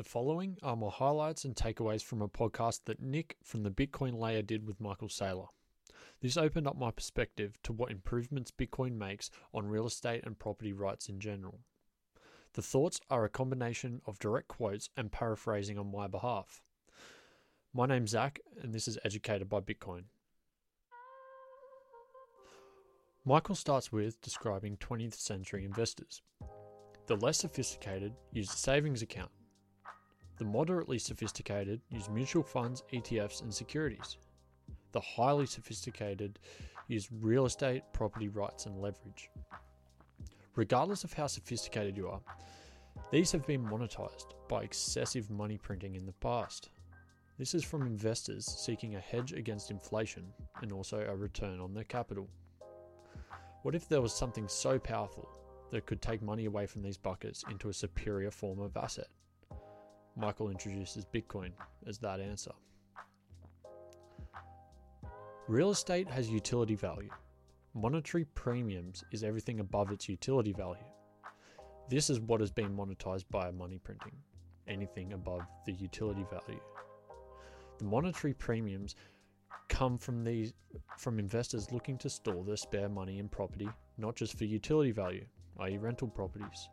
The following are my highlights and takeaways from a podcast that Nick from the Bitcoin Layer did with Michael Saylor. This opened up my perspective to what improvements Bitcoin makes on real estate and property rights in general. The thoughts are a combination of direct quotes and paraphrasing on my behalf. My name's Zach, and this is Educated by Bitcoin. Michael starts with describing 20th century investors. The less sophisticated use a savings account. The moderately sophisticated use mutual funds, ETFs, and securities. The highly sophisticated use real estate, property rights, and leverage. Regardless of how sophisticated you are, these have been monetized by excessive money printing in the past. This is from investors seeking a hedge against inflation and also a return on their capital. What if there was something so powerful that could take money away from these buckets into a superior form of asset? Michael introduces Bitcoin as that answer. Real estate has utility value. Monetary premiums is everything above its utility value. This is what has been monetized by money printing, anything above the utility value. The monetary premiums come from these from investors looking to store their spare money in property, not just for utility value, i.e. rental properties.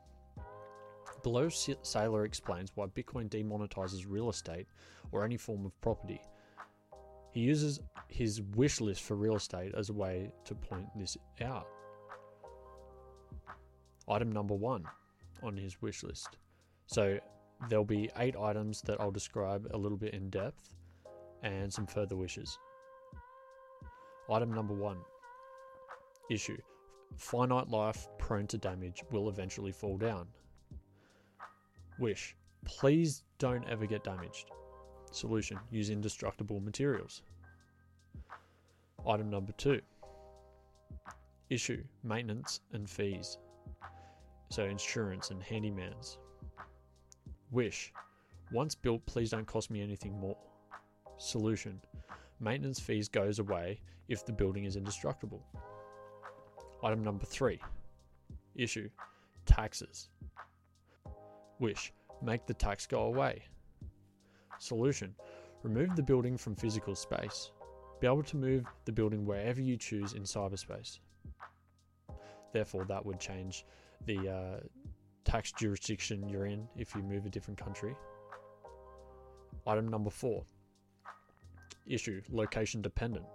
Below Saylor explains why Bitcoin demonetizes real estate or any form of property. He uses his wish list for real estate as a way to point this out. Item number one on his wish list. So there'll be eight items that I'll describe a little bit in depth and some further wishes. Item number one issue finite life prone to damage will eventually fall down. Wish please don't ever get damaged. Solution use indestructible materials. Item number two issue maintenance and fees. So, insurance and handymans. Wish once built, please don't cost me anything more. Solution maintenance fees goes away if the building is indestructible. Item number three issue taxes. Wish make the tax go away. Solution remove the building from physical space. Be able to move the building wherever you choose in cyberspace. Therefore, that would change the uh, tax jurisdiction you're in if you move a different country. Item number four issue location dependent.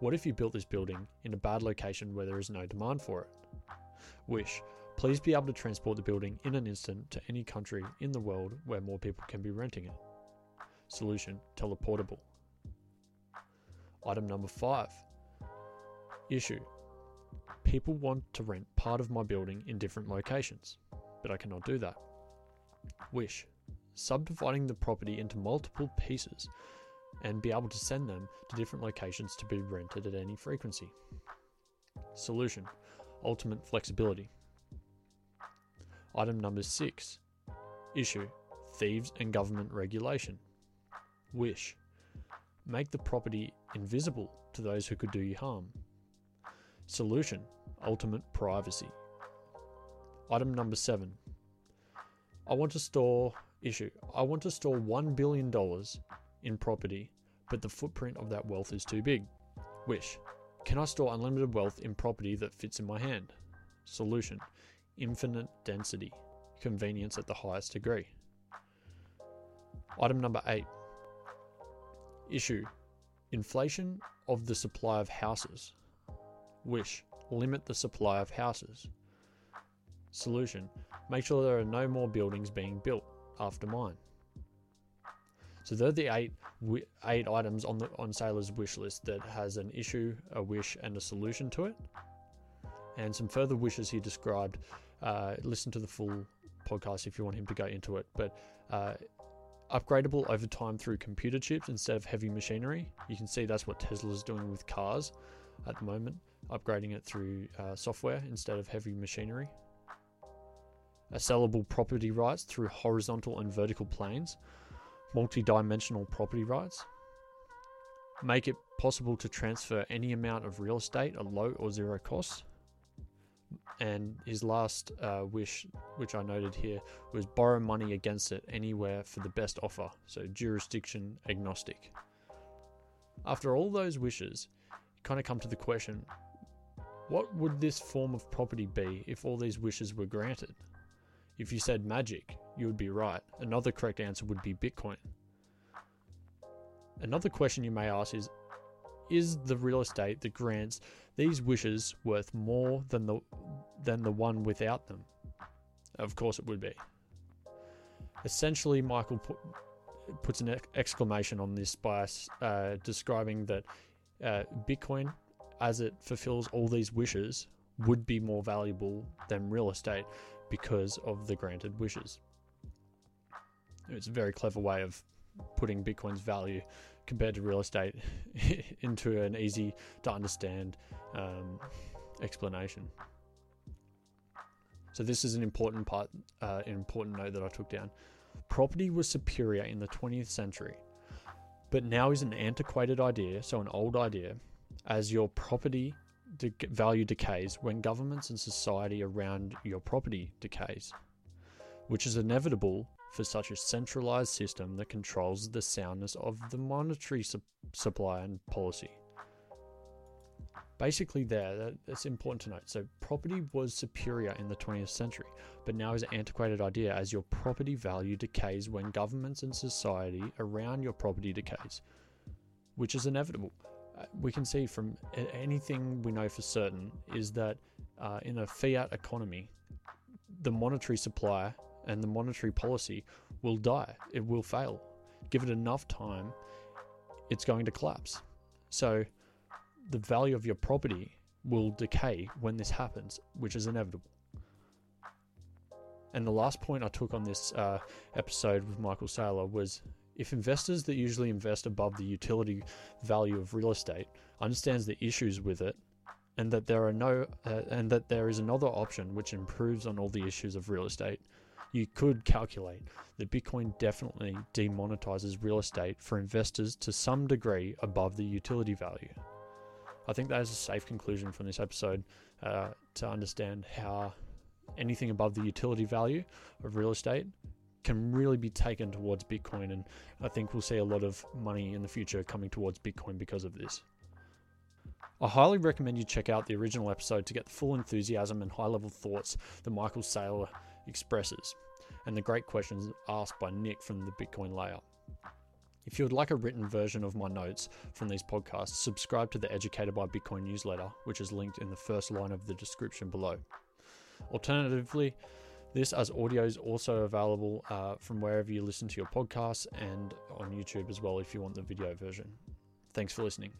What if you built this building in a bad location where there is no demand for it? Wish please be able to transport the building in an instant to any country in the world where more people can be renting it. Solution teleportable. Item number five issue people want to rent part of my building in different locations, but I cannot do that. Wish subdividing the property into multiple pieces and be able to send them to different locations to be rented at any frequency. Solution Ultimate flexibility. Item number six Issue Thieves and government regulation. Wish Make the property invisible to those who could do you harm. Solution Ultimate privacy. Item number seven I want to store issue. I want to store $1 billion in property, but the footprint of that wealth is too big. Wish. Can I store unlimited wealth in property that fits in my hand? Solution. Infinite density. Convenience at the highest degree. Item number 8. Issue. Inflation of the supply of houses. Wish. Limit the supply of houses. Solution. Make sure there are no more buildings being built after mine. So they're the eight eight items on the on Saylor's wish list that has an issue, a wish, and a solution to it. And some further wishes he described. Uh, listen to the full podcast if you want him to go into it. But uh, upgradable over time through computer chips instead of heavy machinery. You can see that's what Tesla's doing with cars at the moment, upgrading it through uh, software instead of heavy machinery. A sellable property rights through horizontal and vertical planes multi-dimensional property rights, make it possible to transfer any amount of real estate at low or zero cost, And his last uh, wish, which I noted here, was borrow money against it anywhere for the best offer. So jurisdiction agnostic. After all those wishes, you kind of come to the question what would this form of property be if all these wishes were granted? If you said magic, you would be right. Another correct answer would be Bitcoin. Another question you may ask is Is the real estate that grants these wishes worth more than the, than the one without them? Of course, it would be. Essentially, Michael put, puts an exclamation on this by uh, describing that uh, Bitcoin as it fulfills all these wishes, would be more valuable than real estate because of the granted wishes. It's a very clever way of putting Bitcoin's value compared to real estate into an easy to understand um, explanation. So this is an important part, uh, an important note that I took down. Property was superior in the 20th century, but now is an antiquated idea, so an old idea, as your property de- value decays when governments and society around your property decays, which is inevitable for such a centralized system that controls the soundness of the monetary su- supply and policy. Basically, there, that, that's important to note. So, property was superior in the 20th century, but now is an antiquated idea as your property value decays when governments and society around your property decays, which is inevitable we can see from anything we know for certain is that uh, in a fiat economy, the monetary supply and the monetary policy will die. It will fail. Give it enough time, it's going to collapse. So, the value of your property will decay when this happens, which is inevitable. And the last point I took on this uh, episode with Michael Saylor was if investors that usually invest above the utility value of real estate understands the issues with it and that there are no uh, and that there is another option which improves on all the issues of real estate you could calculate that bitcoin definitely demonetizes real estate for investors to some degree above the utility value i think that is a safe conclusion from this episode uh, to understand how anything above the utility value of real estate can really be taken towards Bitcoin. And I think we'll see a lot of money in the future coming towards Bitcoin because of this. I highly recommend you check out the original episode to get the full enthusiasm and high level thoughts that Michael Saylor expresses, and the great questions asked by Nick from the Bitcoin Layer. If you would like a written version of my notes from these podcasts, subscribe to the Educated by Bitcoin newsletter, which is linked in the first line of the description below. Alternatively, this as audio is also available uh, from wherever you listen to your podcasts and on YouTube as well if you want the video version. Thanks for listening.